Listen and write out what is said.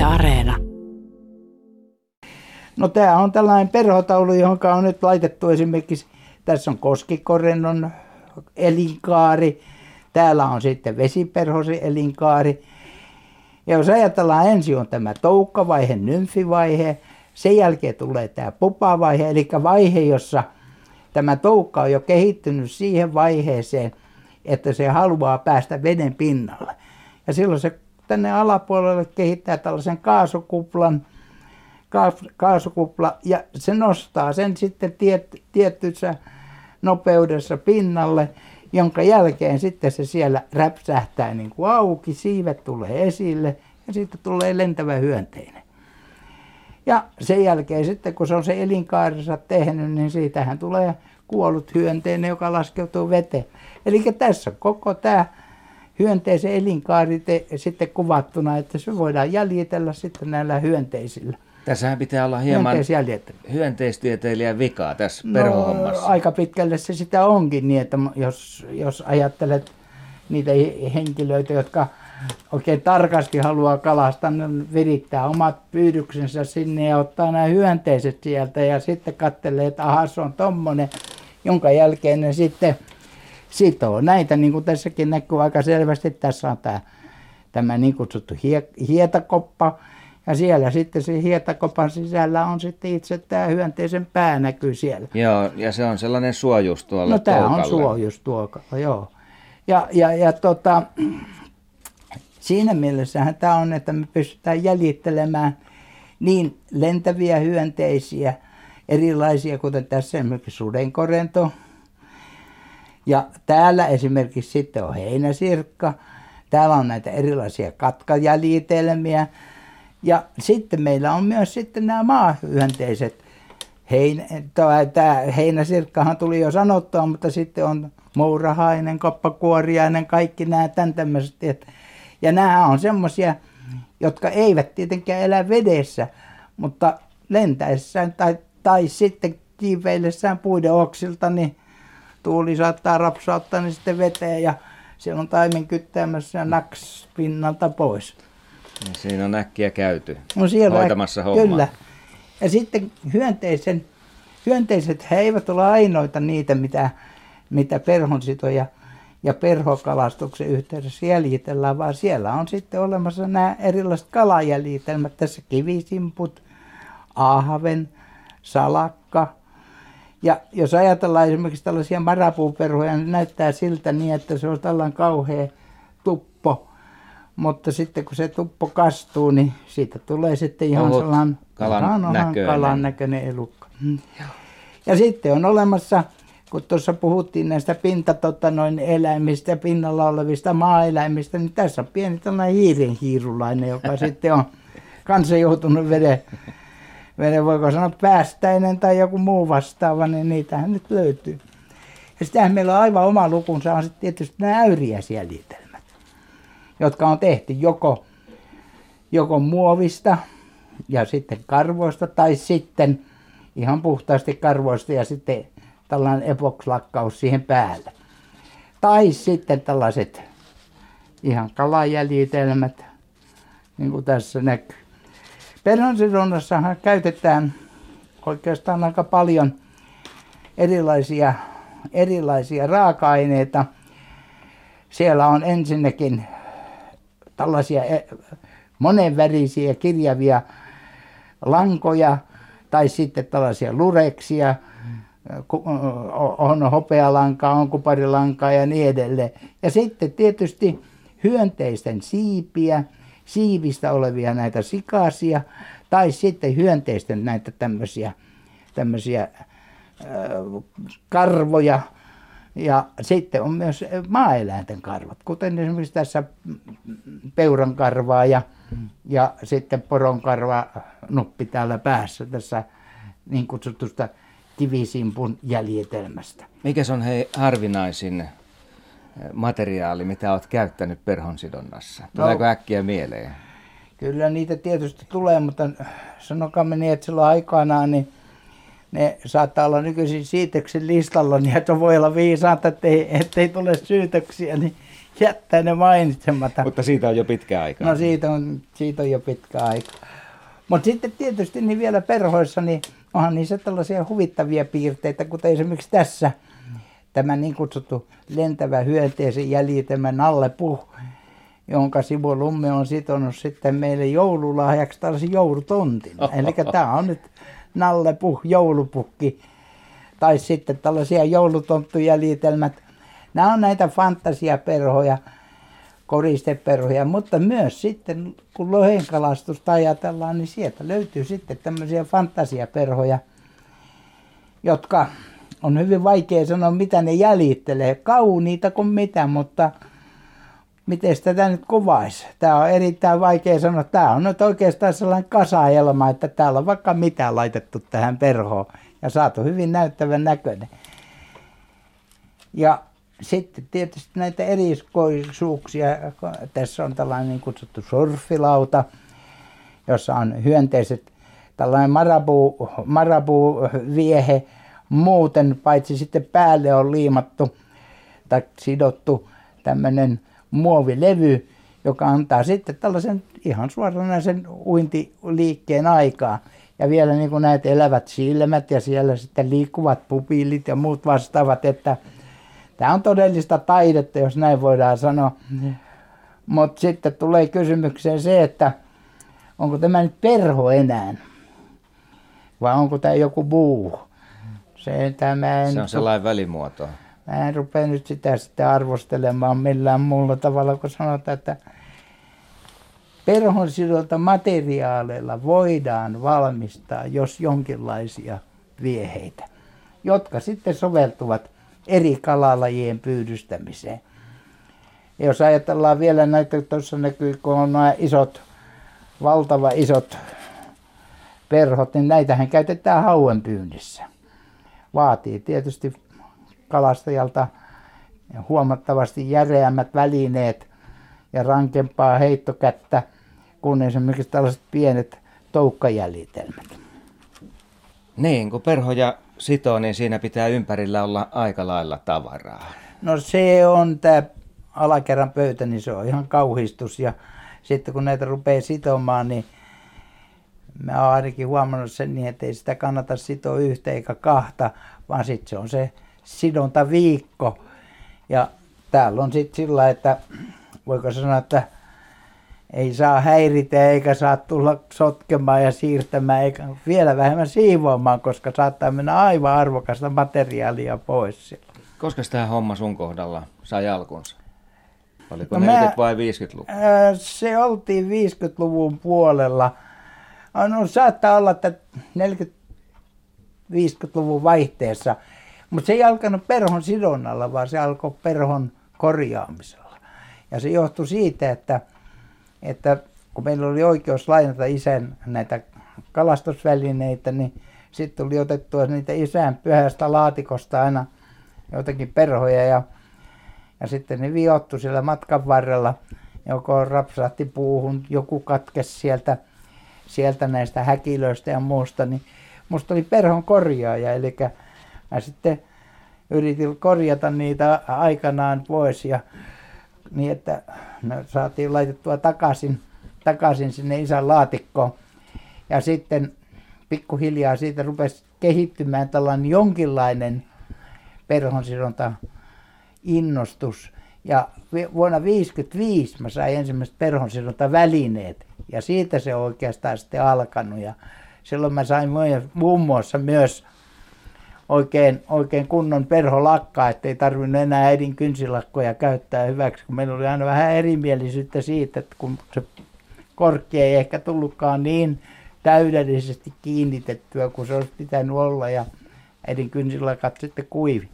Yle Areena. No tämä on tällainen perhotaulu, johon on nyt laitettu esimerkiksi, tässä on koskikorennon elinkaari, täällä on sitten vesiperhosen elinkaari. Ja jos ajatellaan, ensin on tämä toukkavaihe, nymfivaihe, sen jälkeen tulee tämä pupavaihe, eli vaihe, jossa tämä toukka on jo kehittynyt siihen vaiheeseen, että se haluaa päästä veden pinnalle. Ja silloin se tänne alapuolelle kehittää tällaisen kaasukuplan, kaasukupla, ja se nostaa sen sitten tiet, tietyssä nopeudessa pinnalle, jonka jälkeen sitten se siellä räpsähtää niin kuin auki, siivet tulee esille ja sitten tulee lentävä hyönteinen. Ja sen jälkeen sitten, kun se on se elinkaarensa tehnyt, niin siitähän tulee kuollut hyönteinen, joka laskeutuu veteen. Eli tässä koko tämä hyönteisen elinkaari te, sitten kuvattuna, että se voidaan jäljitellä sitten näillä hyönteisillä. Tässähän pitää olla hieman hyönteistieteilijän vikaa tässä no, perhohommassa. Aika pitkälle se sitä onkin niin, että jos, jos ajattelet niitä henkilöitä, jotka oikein tarkasti haluaa kalastaa, niin virittää omat pyydyksensä sinne ja ottaa nämä hyönteiset sieltä ja sitten katselee, että aha, se on tommonen, jonka jälkeen ne sitten sitoo näitä, niin kuin tässäkin näkyy aika selvästi. Tässä on tämä, tämä niin kutsuttu hie, hietakoppa, ja siellä sitten se hietakopan sisällä on sitten itse tämä hyönteisen pää näkyy siellä. Joo, ja se on sellainen suojus tuolla No tämä on suojus tuokalla, joo. Ja, ja, ja tota, siinä mielessähän tämä on, että me pystytään jäljittelemään niin lentäviä hyönteisiä, erilaisia, kuten tässä esimerkiksi sudenkorento. Ja täällä esimerkiksi sitten on heinäsirkka. Täällä on näitä erilaisia katkajäljitelmiä. Ja sitten meillä on myös sitten nämä maahyönteiset. Hein, tämä heinäsirkkahan tuli jo sanottua, mutta sitten on mourahainen, koppakuoriainen, kaikki nämä tämän tämmöiset. Ja nämä on semmoisia, jotka eivät tietenkään elä vedessä, mutta lentäessään tai, tai sitten kiiveillessään puiden oksilta, niin tuuli saattaa rapsauttaa niin sitten veteen ja siellä on taimen kyttäämässä ja naks pinnalta pois. Ja siinä on äkkiä käyty no siellä hoitamassa hommaa. Kyllä. Ja sitten hyönteisen, hyönteiset he eivät ole ainoita niitä, mitä, mitä perhonsitoja ja perhokalastuksen yhteydessä jäljitellään, vaan siellä on sitten olemassa nämä erilaiset kalajäljitelmät. Tässä kivisimput, ahven, salakka. Ja jos ajatellaan esimerkiksi tällaisia marapuuperhoja, niin näyttää siltä niin, että se on tällainen kauhea tuppo mutta sitten kun se tuppo kastuu, niin siitä tulee sitten ihan Olet sellainen kalan, näköinen. kalan näköinen elukka. Mm. Ja sitten on olemassa, kun tuossa puhuttiin näistä pinta, tota, noin eläimistä, pinnalla olevista maaeläimistä, niin tässä on pieni tällainen hiirenhiirulainen, joka sitten on kanssa joutunut veden, veden, voiko sanoa päästäinen tai joku muu vastaava, niin niitähän nyt löytyy. Ja sitähän meillä on aivan oma lukunsa, on sitten tietysti nämä äyriäisjäljitelmät jotka on tehty joko, joko muovista ja sitten karvoista tai sitten ihan puhtaasti karvoista ja sitten tällainen epokslakkaus siihen päälle. Tai sitten tällaiset ihan kalajäljitelmät, niin kuin tässä näkyy. Perhonsidonnassahan käytetään oikeastaan aika paljon erilaisia, erilaisia raaka-aineita. Siellä on ensinnäkin tällaisia e, monenvärisiä kirjavia lankoja tai sitten tällaisia lureksia, on hopealankaa, on kuparilankaa ja niin edelleen. Ja sitten tietysti hyönteisten siipiä, siivistä olevia näitä sikasia tai sitten hyönteisten näitä tämmöisiä, tämmöisiä karvoja, ja sitten on myös maaeläinten karvat, kuten esimerkiksi tässä peuran karvaa ja, ja sitten poron karva nuppi täällä päässä tässä niin kutsutusta kivisimpun jäljitelmästä. Mikä on hei harvinaisin materiaali, mitä olet käyttänyt perhonsidonnassa? Tuleeko no, äkkiä mieleen? Kyllä niitä tietysti tulee, mutta sanokaamme niin, että silloin aikanaan niin ne saattaa olla nykyisin siitöksen listalla, niin että voi olla viisaata, ettei, ettei tule syytöksiä, niin jättää ne mainitsematta. Mutta siitä on jo pitkä aika. No siitä on, siitä on jo pitkä aika. Mutta sitten tietysti niin vielä perhoissa, niin onhan niissä tällaisia huvittavia piirteitä, kuten esimerkiksi tässä tämä niin kutsuttu lentävä hyönteisen jäljitelmä nallepuh, jonka Sivu Lumme on sitonut sitten meille joululahjaksi tällaisen joulutontin. Eli tämä on nyt nallepuh, joulupukki, tai sitten tällaisia joulutonttujäljitelmät. Nämä on näitä fantasiaperhoja, koristeperhoja, mutta myös sitten kun lohenkalastusta ajatellaan, niin sieltä löytyy sitten tämmöisiä fantasiaperhoja, jotka on hyvin vaikea sanoa, mitä ne jäljittelee. Kauniita kuin mitä, mutta miten tätä nyt kuvaisi? Tämä on erittäin vaikea sanoa. Tämä on nyt oikeastaan sellainen kasaelma, että täällä on vaikka mitä laitettu tähän perhoon ja saatu hyvin näyttävän näköinen. Ja sitten tietysti näitä erikoisuuksia. Tässä on tällainen niin kutsuttu surfilauta, jossa on hyönteiset, tällainen marabu, marabu-viehe, muuten, paitsi sitten päälle on liimattu tai sidottu tämmöinen muovilevy, joka antaa sitten tällaisen ihan suoranaisen uintiliikkeen aikaa. Ja vielä niin kuin näet elävät silmät ja siellä sitten liikkuvat pupillit ja muut vastaavat, että tämä on todellista taidetta, jos näin voidaan sanoa. Mutta sitten tulee kysymykseen se, että onko tämä nyt perho enää vai onko tämä joku muu. Se, tämä en, se on sellainen välimuoto. Mä en rupea nyt sitä sitten arvostelemaan millään muulla tavalla, kun sanotaan, että perhon sidolta materiaaleilla voidaan valmistaa, jos jonkinlaisia vieheitä, jotka sitten soveltuvat eri kalalajien pyydystämiseen. Ja jos ajatellaan vielä näitä, tuossa näkyy, kun on nämä isot, valtava isot perhot, niin näitähän käytetään hauen pyynnissä vaatii tietysti kalastajalta huomattavasti järeämmät välineet ja rankempaa heittokättä kuin esimerkiksi tällaiset pienet toukkajäljitelmät. Niin, kun perhoja sitoo, niin siinä pitää ympärillä olla aika lailla tavaraa. No se on tämä alakerran pöytä, niin se on ihan kauhistus. Ja sitten kun näitä rupeaa sitomaan, niin Mä oon ainakin huomannut sen niin, että ei sitä kannata sitoa yhtä eikä kahta, vaan sitten se on se sidonta viikko. Ja täällä on sitten sillä, että voiko sanoa, että ei saa häiritä eikä saa tulla sotkemaan ja siirtämään eikä vielä vähemmän siivoamaan, koska saattaa mennä aivan arvokasta materiaalia pois silloin. Koska tämä homma sun kohdalla sai alkunsa? Oliko no 40 vai 50-luku? Se oltiin 50-luvun puolella – No saattaa olla, että 40-50-luvun vaihteessa, mutta se ei alkanut perhon sidonnalla, vaan se alkoi perhon korjaamisella. Ja se johtui siitä, että, että kun meillä oli oikeus lainata isän näitä kalastusvälineitä, niin sitten tuli otettua niitä isän pyhästä laatikosta aina jotakin perhoja ja, ja sitten ne viottu siellä matkan varrella. Joko rapsahti puuhun, joku katkesi sieltä – sieltä näistä häkilöistä ja muusta, niin musta oli perhon korjaaja, eli mä sitten yritin korjata niitä aikanaan pois ja niin, että me saatiin laitettua takaisin, takaisin sinne isän laatikkoon. Ja sitten pikkuhiljaa siitä rupesi kehittymään tällainen jonkinlainen perhonsidonta innostus. Ja vuonna 1955 mä sain ensimmäiset perhonsidonta välineet ja siitä se oikeastaan sitten alkanut. Ja silloin mä sain muun muassa myös oikein, oikein kunnon perholakkaa, ettei tarvinnut enää äidin kynsilakkoja käyttää hyväksi, kun meillä oli aina vähän erimielisyyttä siitä, että kun se korkki ei ehkä tullutkaan niin täydellisesti kiinnitettyä kuin se olisi pitänyt olla ja äidin kynsilakat sitten kuivi.